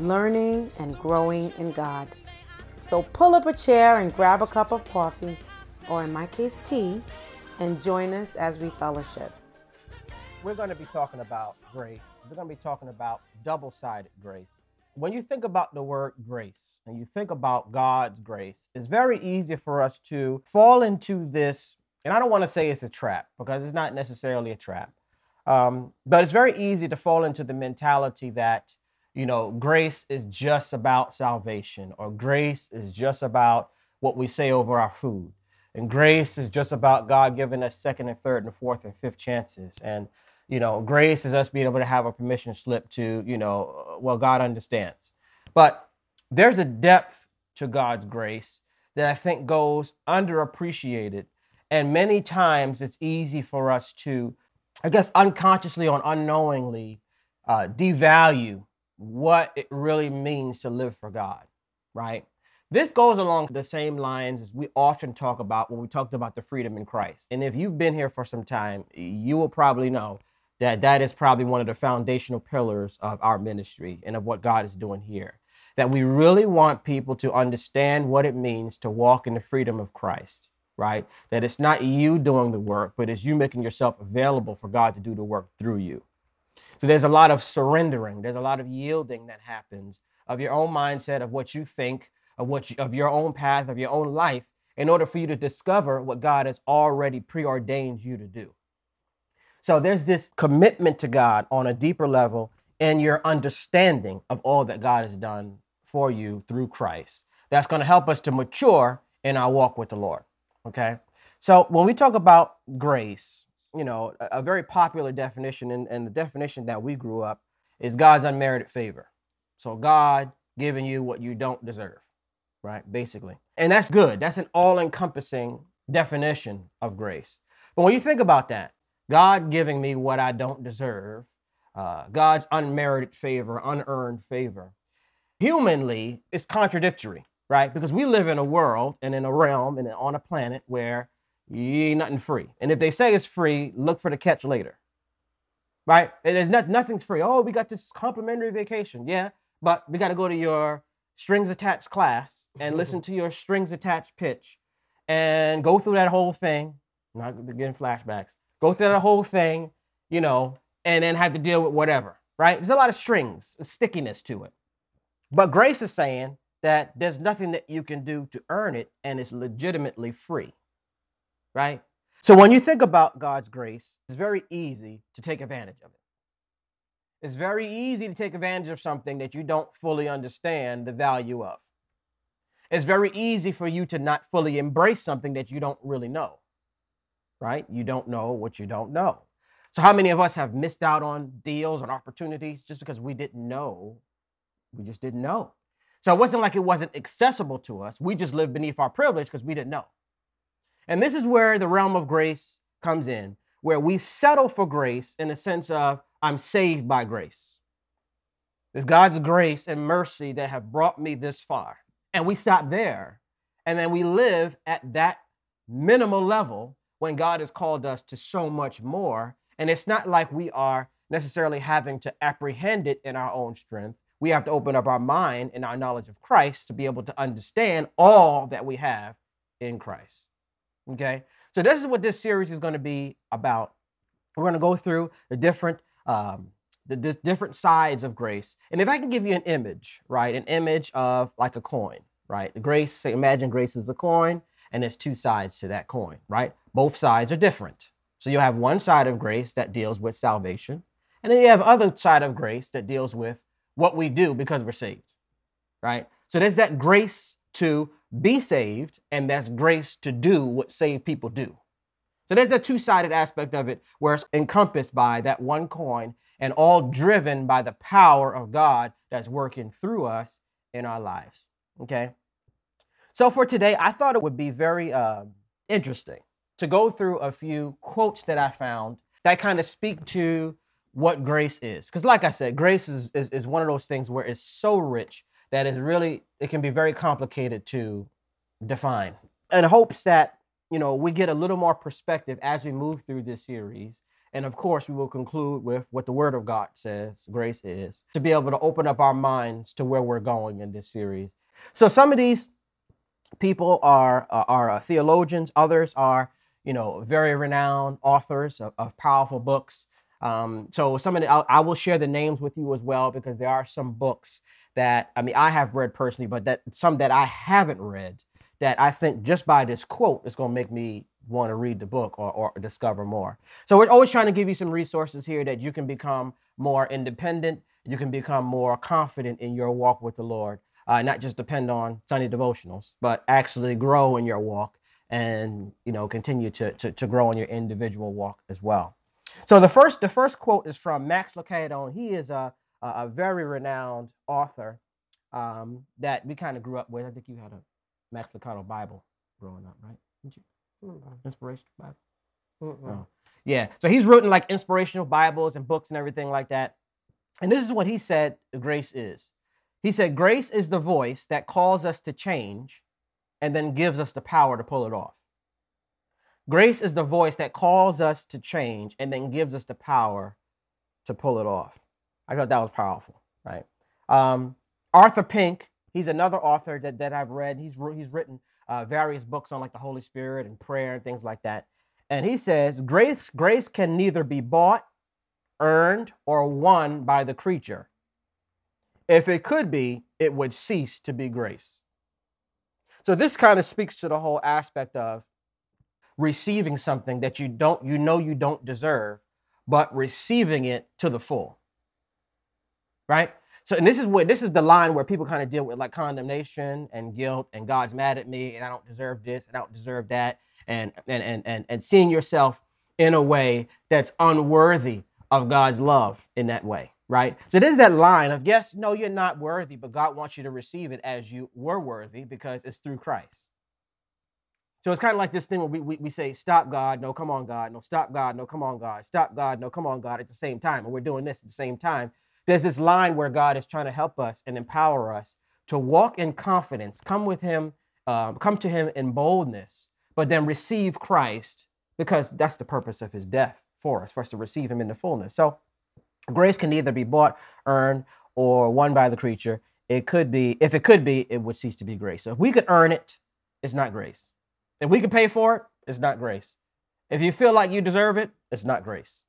learning and growing in God. So pull up a chair and grab a cup of coffee, or in my case, tea, and join us as we fellowship. We're going to be talking about grace. We're going to be talking about double sided grace. When you think about the word grace and you think about God's grace, it's very easy for us to fall into this and I don't want to say it's a trap because it's not necessarily a trap. Um, but it's very easy to fall into the mentality that, you know, grace is just about salvation or grace is just about what we say over our food. And grace is just about God giving us second and third and fourth and fifth chances. And, you know, grace is us being able to have a permission slip to, you know, well, God understands. But there's a depth to God's grace that I think goes underappreciated and many times it's easy for us to, I guess, unconsciously or unknowingly uh, devalue what it really means to live for God, right? This goes along the same lines as we often talk about when we talked about the freedom in Christ. And if you've been here for some time, you will probably know that that is probably one of the foundational pillars of our ministry and of what God is doing here. That we really want people to understand what it means to walk in the freedom of Christ right? That it's not you doing the work, but it's you making yourself available for God to do the work through you. So there's a lot of surrendering, there's a lot of yielding that happens of your own mindset, of what you think, of what you, of your own path, of your own life, in order for you to discover what God has already preordained you to do. So there's this commitment to God on a deeper level and your understanding of all that God has done for you through Christ. That's going to help us to mature in our walk with the Lord. Okay. So when we talk about grace, you know, a, a very popular definition and, and the definition that we grew up is God's unmerited favor. So God giving you what you don't deserve, right? Basically. And that's good. That's an all encompassing definition of grace. But when you think about that, God giving me what I don't deserve, uh, God's unmerited favor, unearned favor, humanly, it's contradictory right? Because we live in a world and in a realm and on a planet where you ain't nothing free. And if they say it's free, look for the catch later, right? It is not nothing's free. Oh, we got this complimentary vacation, yeah, but we got to go to your strings attached class and listen to your strings attached pitch and go through that whole thing. Not getting flashbacks. Go through that whole thing, you know, and then have to deal with whatever, right? There's a lot of strings, stickiness to it. But Grace is saying that there's nothing that you can do to earn it and it's legitimately free, right? So when you think about God's grace, it's very easy to take advantage of it. It's very easy to take advantage of something that you don't fully understand the value of. It's very easy for you to not fully embrace something that you don't really know, right? You don't know what you don't know. So, how many of us have missed out on deals and opportunities just because we didn't know? We just didn't know. So it wasn't like it wasn't accessible to us. We just lived beneath our privilege because we didn't know. And this is where the realm of grace comes in, where we settle for grace in the sense of, I'm saved by grace. It's God's grace and mercy that have brought me this far. And we stop there. And then we live at that minimal level when God has called us to so much more. And it's not like we are necessarily having to apprehend it in our own strength we have to open up our mind and our knowledge of Christ to be able to understand all that we have in Christ. Okay, so this is what this series is going to be about. We're going to go through the different um, the, the different sides of grace, and if I can give you an image, right, an image of like a coin, right? Grace, say, imagine grace is a coin, and there's two sides to that coin, right? Both sides are different. So you have one side of grace that deals with salvation, and then you have other side of grace that deals with what we do because we're saved, right? So there's that grace to be saved, and that's grace to do what saved people do. So there's a two sided aspect of it where it's encompassed by that one coin and all driven by the power of God that's working through us in our lives. Okay. So for today, I thought it would be very uh, interesting to go through a few quotes that I found that kind of speak to what grace is. Because, like I said, grace is, is, is one of those things where it's so rich that it's really, it can be very complicated to define. In hopes that, you know, we get a little more perspective as we move through this series. And of course, we will conclude with what the Word of God says grace is to be able to open up our minds to where we're going in this series. So, some of these people are, uh, are uh, theologians, others are, you know, very renowned authors of, of powerful books. Um, so some of the, I'll, I will share the names with you as well because there are some books that I mean I have read personally, but that some that I haven't read that I think just by this quote is going to make me want to read the book or, or discover more. So we're always trying to give you some resources here that you can become more independent, you can become more confident in your walk with the Lord, uh, not just depend on Sunday devotionals, but actually grow in your walk and you know continue to, to, to grow in your individual walk as well. So the first the first quote is from Max Lucado. and He is a a, very renowned author um, that we kind of grew up with. I think you had a Max Lucado Bible growing up, right? Didn't you? Inspirational Bible. Oh. Yeah. So he's written like inspirational Bibles and books and everything like that. And this is what he said grace is. He said, Grace is the voice that calls us to change and then gives us the power to pull it off. Grace is the voice that calls us to change and then gives us the power to pull it off. I thought that was powerful, right? Um, Arthur Pink, he's another author that, that I've read. He's, he's written uh, various books on like the Holy Spirit and prayer and things like that. And he says, grace, grace can neither be bought, earned, or won by the creature. If it could be, it would cease to be grace. So this kind of speaks to the whole aspect of receiving something that you don't you know you don't deserve but receiving it to the full right so and this is what this is the line where people kind of deal with like condemnation and guilt and god's mad at me and i don't deserve this and i don't deserve that and and and and, and seeing yourself in a way that's unworthy of god's love in that way right so there's that line of yes no you're not worthy but god wants you to receive it as you were worthy because it's through christ so it's kind of like this thing where we, we, we say, stop God, no, come on, God, no, stop God, no, come on, God, stop God, no, come on, God, at the same time. And we're doing this at the same time. There's this line where God is trying to help us and empower us to walk in confidence, come with Him, um, come to Him in boldness, but then receive Christ because that's the purpose of His death for us, for us to receive Him in the fullness. So grace can either be bought, earned, or won by the creature. It could be, if it could be, it would cease to be grace. So if we could earn it, it's not grace. If we could pay for it, it's not grace. If you feel like you deserve it, it's not grace.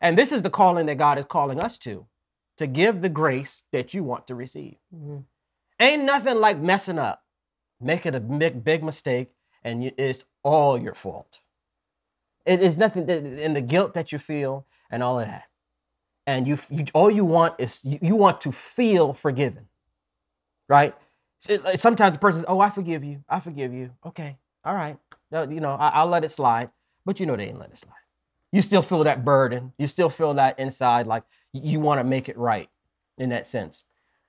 And this is the calling that God is calling us to, to give the grace that you want to receive. Mm-hmm. Ain't nothing like messing up, making a big, big mistake, and you, it's all your fault. It is nothing, in the guilt that you feel and all of that. And you, you all you want is you, you want to feel forgiven, right? sometimes the person says, "Oh, I forgive you. I forgive you." Okay, all right. You know, I, will let it slide. But you know, they ain't let it slide. You still feel that burden. You still feel that inside, like you want to make it right in that sense.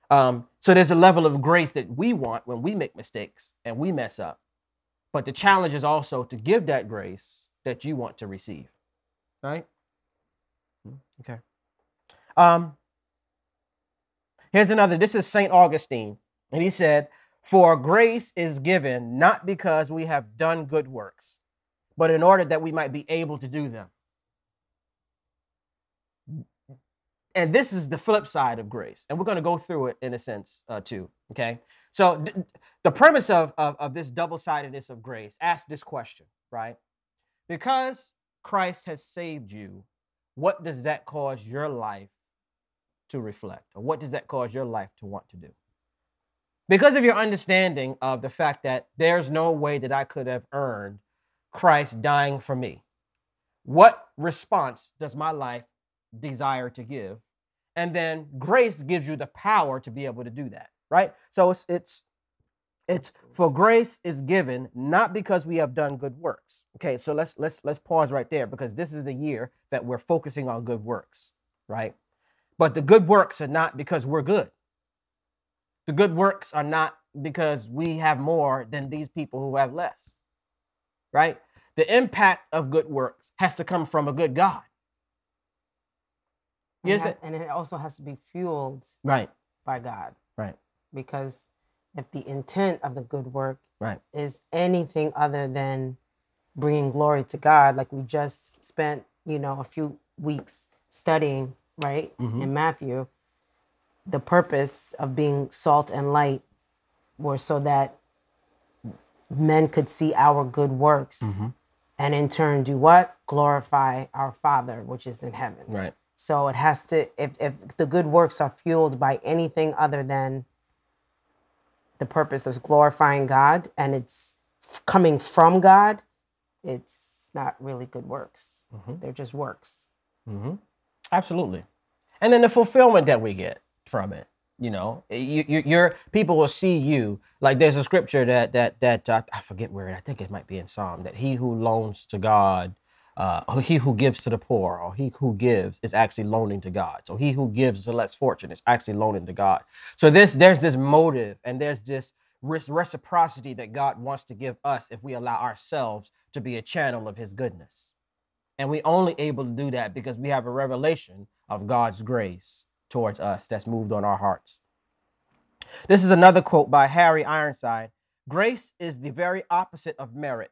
Um, so there's a level of grace that we want when we make mistakes and we mess up. But the challenge is also to give that grace that you want to receive. Right? Hmm, okay. Um, here's another. This is St. Augustine. And he said, For grace is given not because we have done good works, but in order that we might be able to do them. And this is the flip side of grace. And we're going to go through it in a sense, uh, too. Okay. So, th- the premise of, of, of this double sidedness of grace ask this question, right? Because Christ has saved you, what does that cause your life to reflect? Or what does that cause your life to want to do? because of your understanding of the fact that there's no way that I could have earned Christ dying for me. What response does my life desire to give? And then grace gives you the power to be able to do that, right? So it's it's it's for grace is given not because we have done good works. Okay, so let's let's let's pause right there because this is the year that we're focusing on good works, right? But the good works are not because we're good. The good works are not because we have more than these people who have less, right? The impact of good works has to come from a good God. And, Yes, ha- it- and it also has to be fueled Right, by God. right, Because if the intent of the good work right. is anything other than bringing glory to God, like we just spent, you know, a few weeks studying, right, Mhm. in Matthew, the purpose of being salt and light were so that men could see our good works Mhm. and in turn do what? Glorify our Father which is in heaven. Right. So it has to, if, if the good works are fueled by anything other than the purpose of glorifying God and it's f- coming from God, it's not really good works. Mhm. They're just works. hmm Absolutely. And then the fulfillment that we get from it, you know, you, you, your people will see you. Like there's a scripture that that that uh, I forget where I think it might be in Psalm that he who loans to God, uh, he who gives to the poor, or he who gives is actually loaning to God. So he who gives to less fortune is actually loaning to God. So this there's this motive and there's this reciprocity that God wants to give us if we allow ourselves to be a channel of His goodness. And we only able to do that because we have a revelation of God's grace towards us that's moved on our hearts. This is another quote by Harry Ironside. Grace is the very opposite of merit.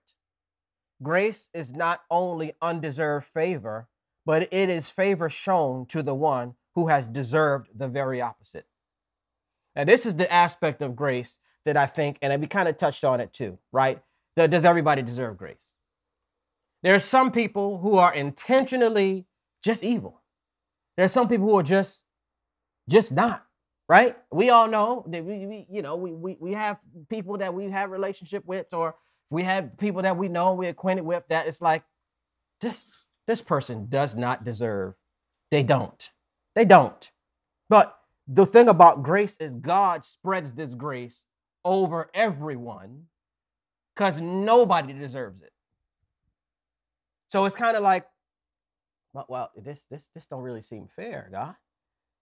Grace is not only undeserved favor, but it is favor shown to the one who has deserved the very opposite. Now, this is the aspect of grace that I think, and we kind of touched on it too, right? Does everybody deserve grace? There are some people who are intentionally just evil. There are some people who are just just not, right? We all know that we, we you know, we, we we have people that we have relationship with, or we have people that we know we're acquainted with that it's like this this person does not deserve. They don't. They don't. But the thing about grace is God spreads this grace over everyone because nobody deserves it. So it's kind of like, well, this this this don't really seem fair, God.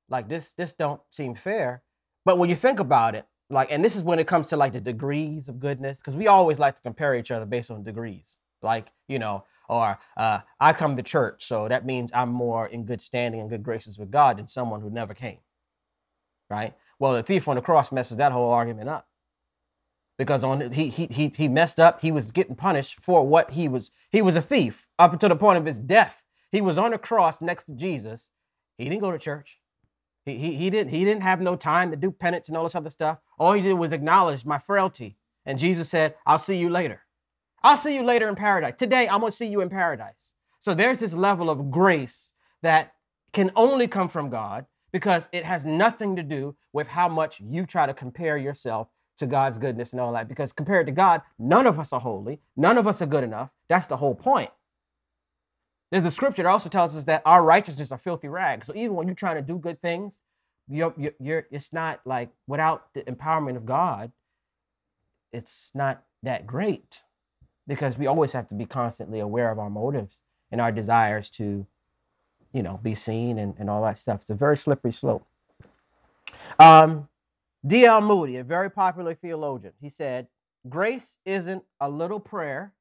Like this this don't seem fair. But when you think about it, like, and this is when it comes to like the degrees of goodness, because we always like to compare each other based on degrees. Like, you know, or uh, I come to church, so that means I'm more in good standing and good graces with God than someone who never came. Right? Well, the thief on the cross messes that whole argument up because on he he he he messed up. He was getting punished for what he was. He was a thief up until the point of his death. He was on the cross next to Jesus. He didn't go to church. He, he, he didn't he didn't have no time to do penance and all this other stuff. All he did was acknowledge my frailty. And Jesus said, I'll see you later. I'll see you later in paradise. Today, I'm going to see you in paradise. So there's this level of grace that can only come from God because it has nothing to do with how much you try to compare yourself to God's goodness and all that. Because compared to God, none of us are holy, none of us are good enough. That's the whole point. There's the scripture that also tells us that our righteousness are filthy rags. So even when you're trying to do good things, you're, you're, you're it's not like without the empowerment of God, it's not that great because we always have to be constantly aware of our motives and our desires to, you know, be seen and, and all that stuff. It's a very slippery slope. Um, D.L. Moody, a very popular theologian, he said, Grace isn't a little prayer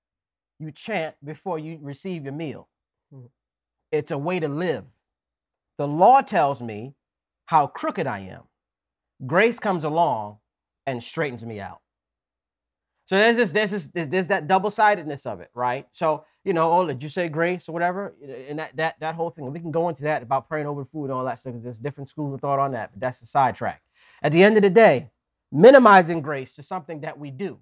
you chant before you receive your meal. Mhm. It's a way to live. The law tells me how crooked I am. Grace comes along and straightens me out. So there's this, there's this, there's that double-sidedness of it, right? So you know, oh, did you say grace or whatever? And that that that whole thing. We can go into that about praying over food and all that stuff. There's different schools of thought on that, but that's a sidetrack. At the end of the day, minimizing grace to something that we do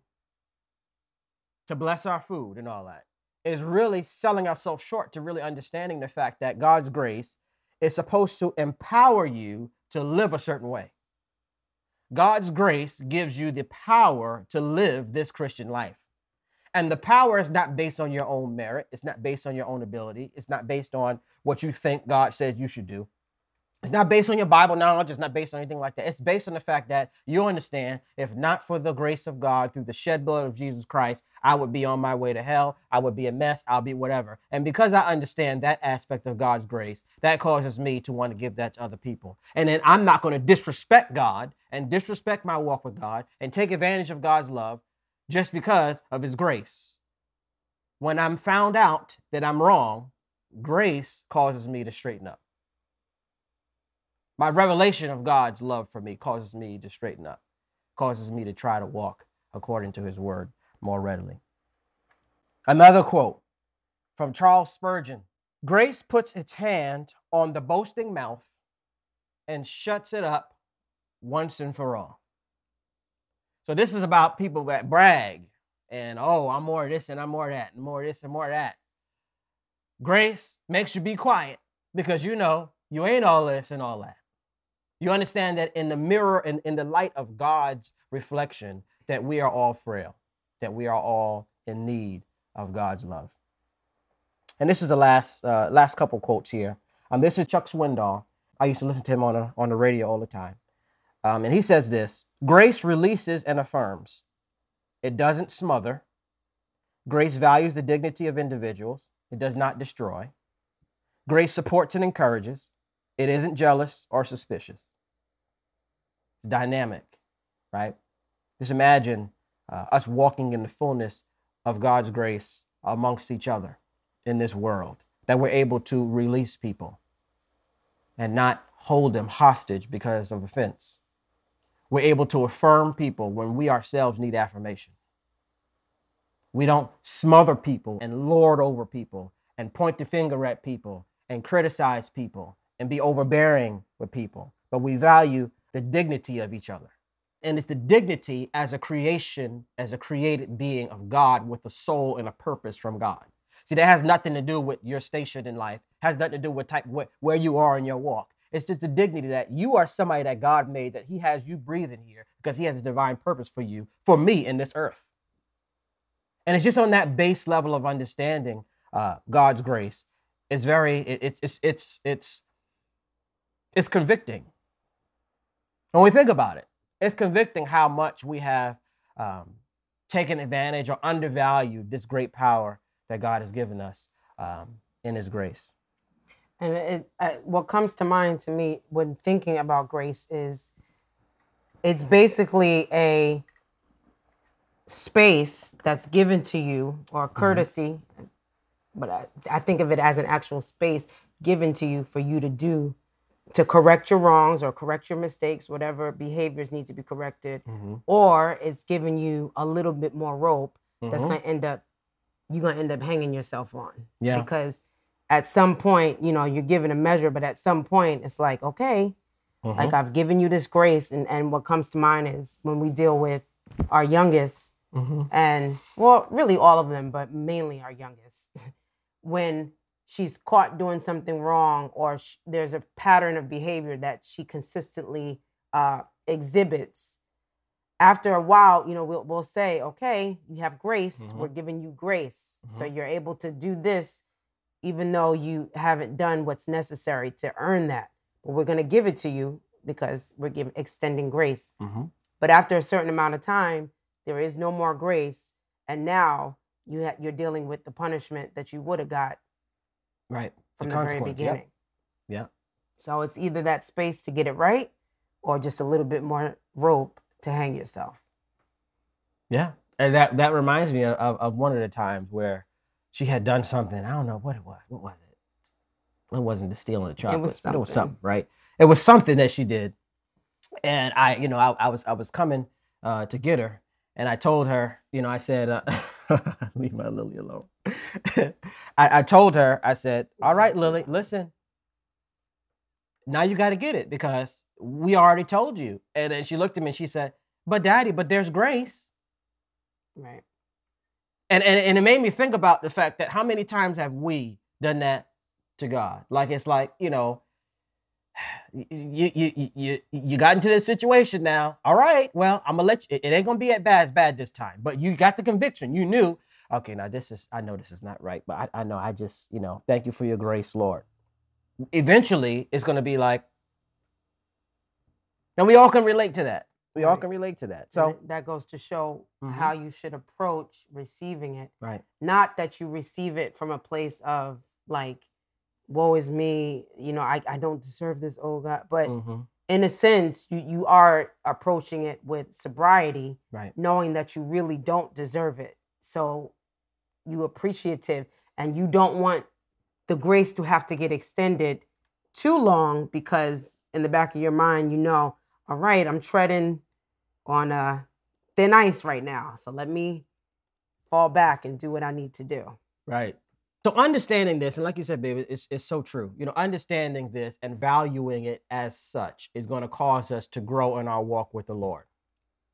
to bless our food and all that is really selling ourselves short to really understanding the fact that God's grace is supposed to empower you to live a certain way. God's grace gives you the power to live this Christian life. And the power is not based on your own merit. It's not based on your own ability. It's not based on what you think God says you should do. It's not based on your Bible knowledge. It's not based on anything like that. It's based on the fact that you understand if not for the grace of God through the shed blood of Jesus Christ, I would be on my way to hell. I would be a mess. I'll be whatever. And because I understand that aspect of God's grace, that causes me to want to give that to other people. And then I'm not going to disrespect God and disrespect my walk with God and take advantage of God's love just because of his grace. When I'm found out that I'm wrong, grace causes me to straighten up. My revelation of God's love for me causes me to straighten up, causes me to try to walk according to his word more readily. Another quote from Charles Spurgeon Grace puts its hand on the boasting mouth and shuts it up once and for all. So, this is about people that brag and, oh, I'm more of this and I'm more of that, and more of this and more of that. Grace makes you be quiet because you know you ain't all this and all that. You understand that in the mirror and in, in the light of God's reflection, that we are all frail, that we are all in need of God's love. And this is the last uh, last couple quotes here. Um, this is Chuck Swindoll. I used to listen to him on, a, on the radio all the time. Um, and he says this Grace releases and affirms, it doesn't smother. Grace values the dignity of individuals, it does not destroy. Grace supports and encourages, it isn't jealous or suspicious dynamic, right? Just imagine uh, us walking in the fullness of God's grace amongst each other in this world, that we're able to release people and not hold them hostage because of offense. We're able to affirm people when we ourselves need affirmation. We don't smother people and lord over people and point the finger at people and criticize people and be overbearing with people, but we value the dignity of each other. And it's the dignity as a creation, as a created being of God with a soul and a purpose from God. See, that has nothing to do with your station in life, has nothing to do with type where you are in your walk. It's just the dignity that you are somebody that God made, that He has you breathing here because He has a divine purpose for you, for me in this earth. And it's just on that base level of understanding uh, God's grace. It's very, it, it's, it's, it's, it's, it's convicting when we think about it, it's convicting how much we have um, taken advantage or undervalued this great power that God has given us um, in His grace. And it, uh, what comes to mind to me when thinking about grace is it's basically a space that's given to you or mm-hmm. courtesy, mm-hmm. but I, I think of it as an actual space given to you for you to do to correct your wrongs or correct your mistakes, whatever behaviors need to be corrected, mm-hmm. or it's giving you a little bit more rope mm-hmm. that's going to end up you're going to end up hanging yourself on. Yeah. Because at some point, you know, you're given a measure, but at some point it's like, okay, mm-hmm. like I've given you this grace and and what comes to mind is when we deal with our youngest mm-hmm. and well, really all of them, but mainly our youngest. when she's caught doing something wrong or sh- there's a pattern of behavior that she consistently uh, exhibits after a while you know we'll, we'll say okay you have grace mm-hmm. we're giving you grace mm-hmm. so you're able to do this even though you haven't done what's necessary to earn that but we're going to give it to you because we're giving extending grace mm-hmm. but after a certain amount of time there is no more grace and now you ha- you're dealing with the punishment that you would have got Right. From the, the very beginning. Yeah. yeah. So it's either that space to get it right or just a little bit more rope to hang yourself. Yeah. And that, that reminds me of, of one of the times where she had done something. I don't know what it was. What was it? It wasn't the stealing the chocolate. It was something. It was something, right? It was something that she did. And I, you know, I, I was I was coming uh, to get her, and I told her, you know, I said, uh, leave my Lily alone. I, I told her, I said, all right, Lily, listen. Now you got to get it because we already told you. And then she looked at me and she said, but daddy, but there's grace. Right. And, and, and it made me think about the fact that how many times have we done that to God? Like, it's like, you know, you you you you got into this situation now. All right, well, I'm gonna let you. It ain't gonna be as bad as bad this time, but you got the conviction. You knew. Okay, now this is. I know this is not right, but I, I know. I just you know. Thank you for your grace, Lord. Eventually, it's gonna be like, And we all can relate to that. We all can relate to that. So, it- that goes to show Mhm. how you should approach receiving it. right. Not that you receive it from a place of like, woe is me, you know, I, I don't deserve this, oh God. But Mhm. in a sense, you, you are approaching it with sobriety, Right. knowing that you really don't deserve it. So you appreciative and you don't want the grace to have to get extended too long because in the back of your mind, you know, all right, I'm treading on uh, thin ice right now. So let me fall back and do what I need to do. Right. So understanding this, and like you said, baby, it's, it's so true. You know, understanding this and valuing it as such is going to cause us to grow in our walk with the Lord.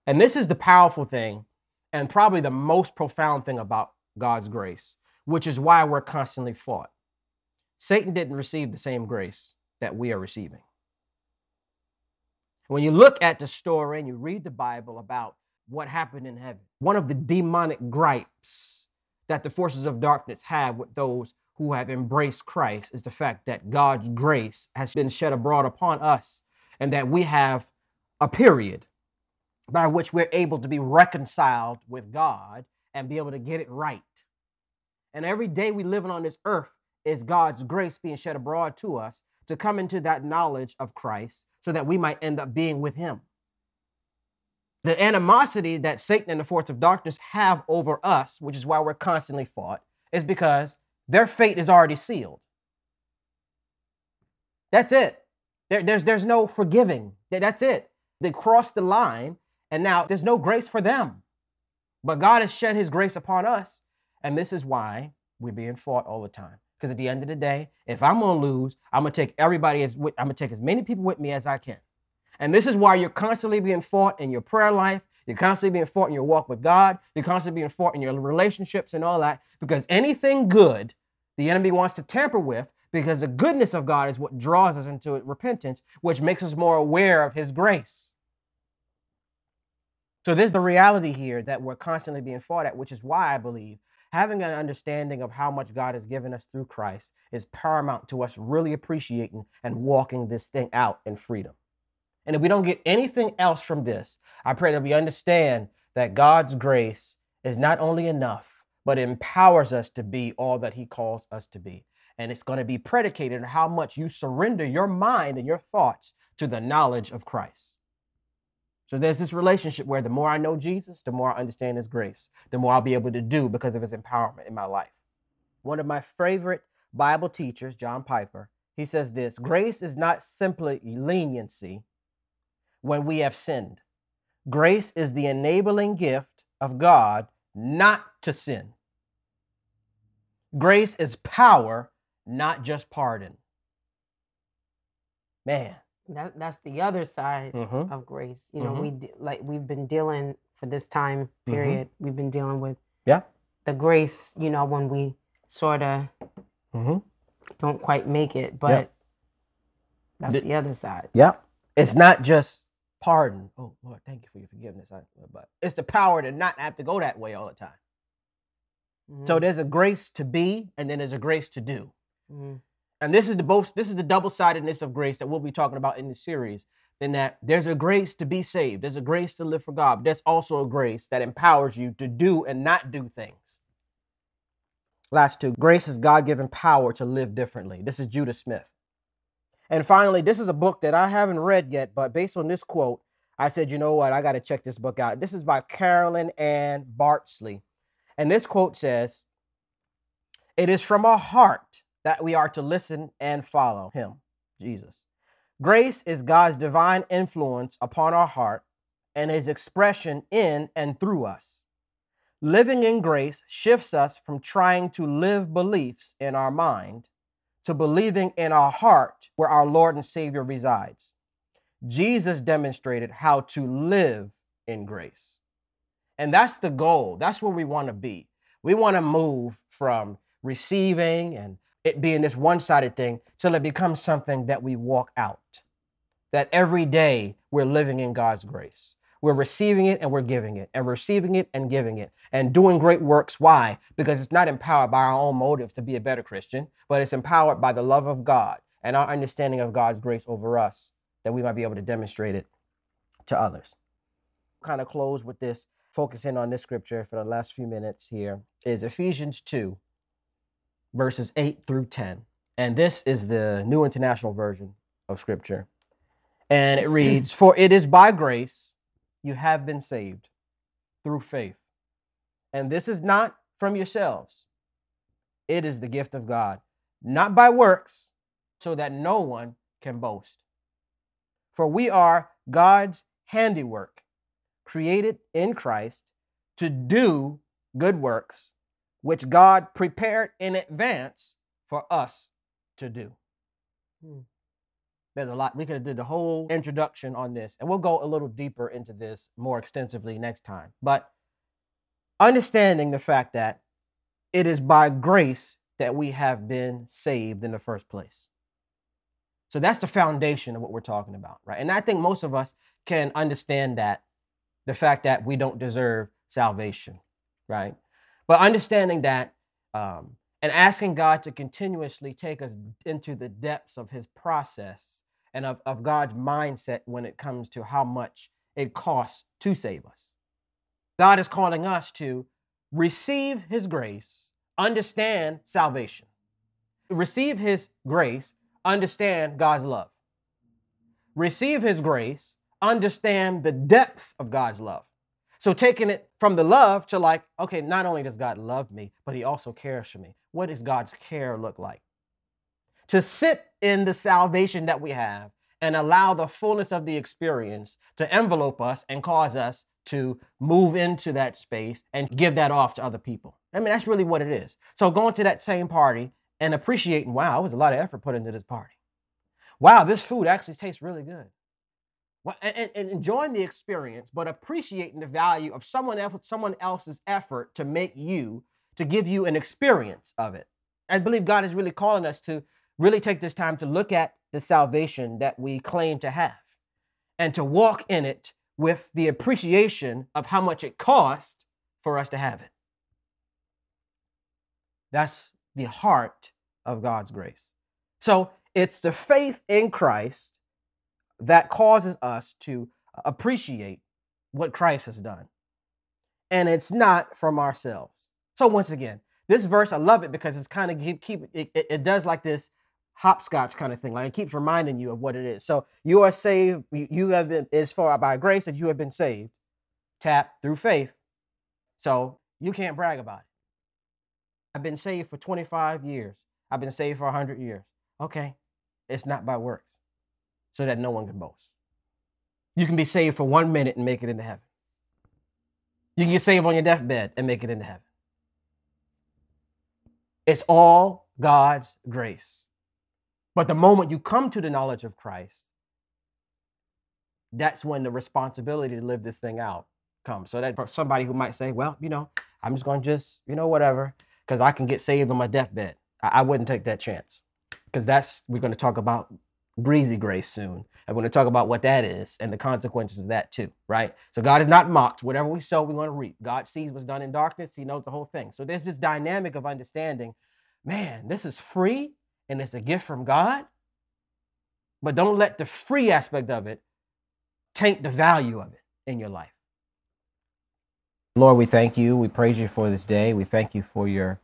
And this is the powerful thing, and probably the most profound thing about God's grace, which is why we're constantly fought. Satan didn't receive the same grace that we are receiving. When you look at the story and you read the Bible about what happened in heaven, one of the demonic gripes that the forces of darkness have with those who have embraced Christ is the fact that God's grace has been shed abroad upon us and that we have a period by which we're able to be reconciled with God and be able to get it right. And every day we living on this earth is God's grace being shed abroad to us to come into that knowledge of Christ so that we might end up being with him. The animosity that Satan and the force of darkness have over us, which is why we're constantly fought, is because their fate is already sealed. That's it. There- there's, there's no forgiving. That's it. They crossed the line, and now there's no grace for them. But God has shed his grace upon us, and this is why we're being fought all the time. Because at the end of the day, if I'm gonna lose, I'm gonna take everybody as I'm gonna take as many people with me as I can. And this is why you're constantly being fought in your prayer life. You're constantly being fought in your walk with God. You're constantly being fought in your relationships and all that. Because anything good the enemy wants to tamper with, because the goodness of God is what draws us into repentance, which makes us more aware of his grace. So there's the reality here that we're constantly being fought at, which is why I believe having an understanding of how much God has given us through Christ is paramount to us really appreciating and walking this thing out in freedom. And if we don't get anything else from this, I pray that we understand that God's grace is not only enough, but empowers us to be all that He calls us to be. And it's going to be predicated on how much you surrender your mind and your thoughts to the knowledge of Christ. So there's this relationship where the more I know Jesus, the more I understand His grace, the more I'll be able to do because of His empowerment in my life. One of my favorite Bible teachers, John Piper, he says this grace is not simply leniency when we have sinned. Grace is the enabling gift of God not to sin. Grace is power, not just pardon. Man. That, that's the other side Mhm. of grace. You know, Mhm. we de- like we've been dealing for this time Mhm. period. We've been dealing with Yeah. the grace. You know, when we sort of Mm-hmm. don't quite make it, but that's The- the other side. Yep. It's not just pardon. Oh, Lord, thank you for your forgiveness. I, but it's the power to not have to go that way all the time. So Mhm, there's a grace to be, and then there's a grace to do. mhm. And this is the both this is the double-sidedness of grace that we'll be talking about in the series. In that there's a grace to be saved, there's a grace to live for God, but there's also a grace that empowers you to do and not do things. Last two, grace is God-given power to live differently. This is Judah Smith. And finally, this is a book that I haven't read yet, but based on this quote, I said, you know what, I got to check this book out. This is by Carolyn Ann Bartsley. And this quote says, It is from our heart that we are to listen and follow him, Jesus. Grace is God's divine influence upon our heart and his expression in and through us. Living in grace shifts us from trying to live beliefs in our mind to believing in our heart where our Lord and Savior resides. Jesus demonstrated how to live in grace. And that's the goal. That's where we want to be. We want to move from receiving and it being this one sided thing till it becomes something that we walk out. That every day we're living in God's grace. We're receiving it and we're giving it, and receiving it and giving it, and doing great works. Why? Because it's not empowered by our own motives to be a better Christian, but it's empowered by the love of God and our understanding of God's grace over us that we might be able to demonstrate it to others. Kind of close with this, focusing on this scripture for the last few minutes here is Ephesians 2, verses 8 through 10. And this is the New International Version of scripture. And it reads, For it is by grace you have been saved through faith. And this is not from yourselves, it is the gift of God, not by works, so that no one can boast. For we are God's handiwork, created in Christ to do good works, which God prepared in advance for us to do. Hmm. There's a lot. We could have did the whole introduction on this, and we'll go a little deeper into this more extensively next time. But understanding the fact that it is by grace that we have been saved in the first place. So that's the foundation of what we're talking about, right? And I think most of us can understand that the fact that we don't deserve salvation, right? But understanding that um, and asking God to continuously take us into the depths of his process and of, of God's mindset when it comes to how much it costs to save us. God is calling us to receive his grace, understand salvation, receive his grace, understand God's love, receive his grace, understand the depth of God's love. So taking it from the love to like, okay, not only does God love me, but he also cares for me. What does God's care look like? To sit in the salvation that we have and allow the fullness of the experience to envelope us and cause us to move into that space and give that off to other people. I mean, that's really what it is. So going to that same party and appreciating, wow, it was a lot of effort put into this party. Wow, this food actually tastes really good. Well, and, and enjoying the experience, but appreciating the value of someone else, someone else's effort to make you, to give you an experience of it. I believe God is really calling us to really take this time to look at the salvation that we claim to have and to walk in it with the appreciation of how much it cost for us to have it. That's the heart of God's grace. So it's the faith in Christ that causes us to appreciate what Christ has done. And it's not from ourselves. So once again, this verse, I love it because it's kind of keep, keep it, it, it does like this hopscotch kind of thing. Like it keeps reminding you of what it is. So you are saved. You have been, it's for by grace that you have been saved. Tap through faith. So you can't brag about it. I've been saved for 25 years. I've been saved for 100 years. Okay. It's not by works so that no one can boast. You can be saved for one minute and make it into heaven. You can get saved on your deathbed and make it into heaven. It's all God's grace. But the moment you come to the knowledge of Christ, that's when the responsibility to live this thing out comes. So that for somebody who might say, well, you know, I'm just going to just, you know, whatever, because I can get saved on my deathbed. I, I wouldn't take that chance because that's, we're going to talk about breezy grace soon. We're going to talk about what that is and the consequences of that too, right? So God is not mocked. Whatever we sow, we want to reap. God sees what's done in darkness. He knows the whole thing. So there's this dynamic of understanding, man, this is free and it's a gift from God. But don't let the free aspect of it taint the value of it in your life. Lord, we thank you. We praise you for this day. We thank you for your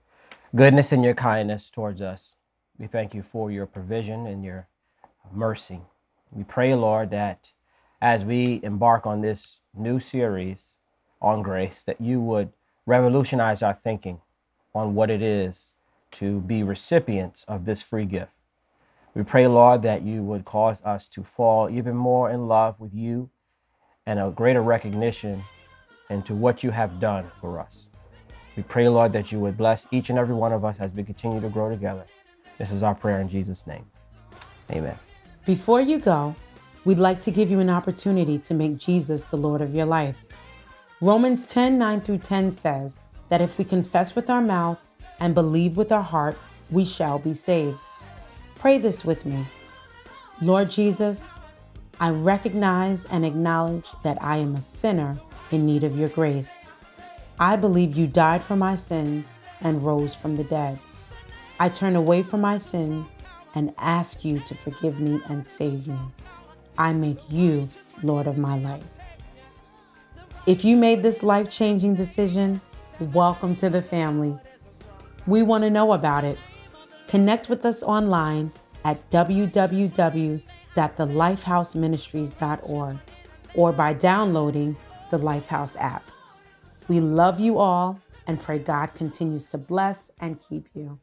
goodness and your kindness towards us. We thank you for your provision and your mercy. We pray, Lord, that as we embark on this new series on grace, that you would revolutionize our thinking on what it is to be recipients of this free gift. We pray, Lord, that you would cause us to fall even more in love with you and a greater recognition into what you have done for us. We pray, Lord, that you would bless each and every one of us as we continue to grow together. This is our prayer in Jesus' name. Amen. Before you go, we'd like to give you an opportunity to make Jesus the Lord of your life. Romans 10 9 through 10 says that if we confess with our mouth and believe with our heart, we shall be saved. Pray this with me. Lord Jesus, I recognize and acknowledge that I am a sinner in need of your grace. I believe you died for my sins and rose from the dead. I turn away from my sins and ask you to forgive me and save me. I make you Lord of my life. If you made this life changing decision, welcome to the family. We want to know about it. Connect with us online at www.thelifehouseministries.org or by downloading the Lifehouse app. We love you all and pray God continues to bless and keep you.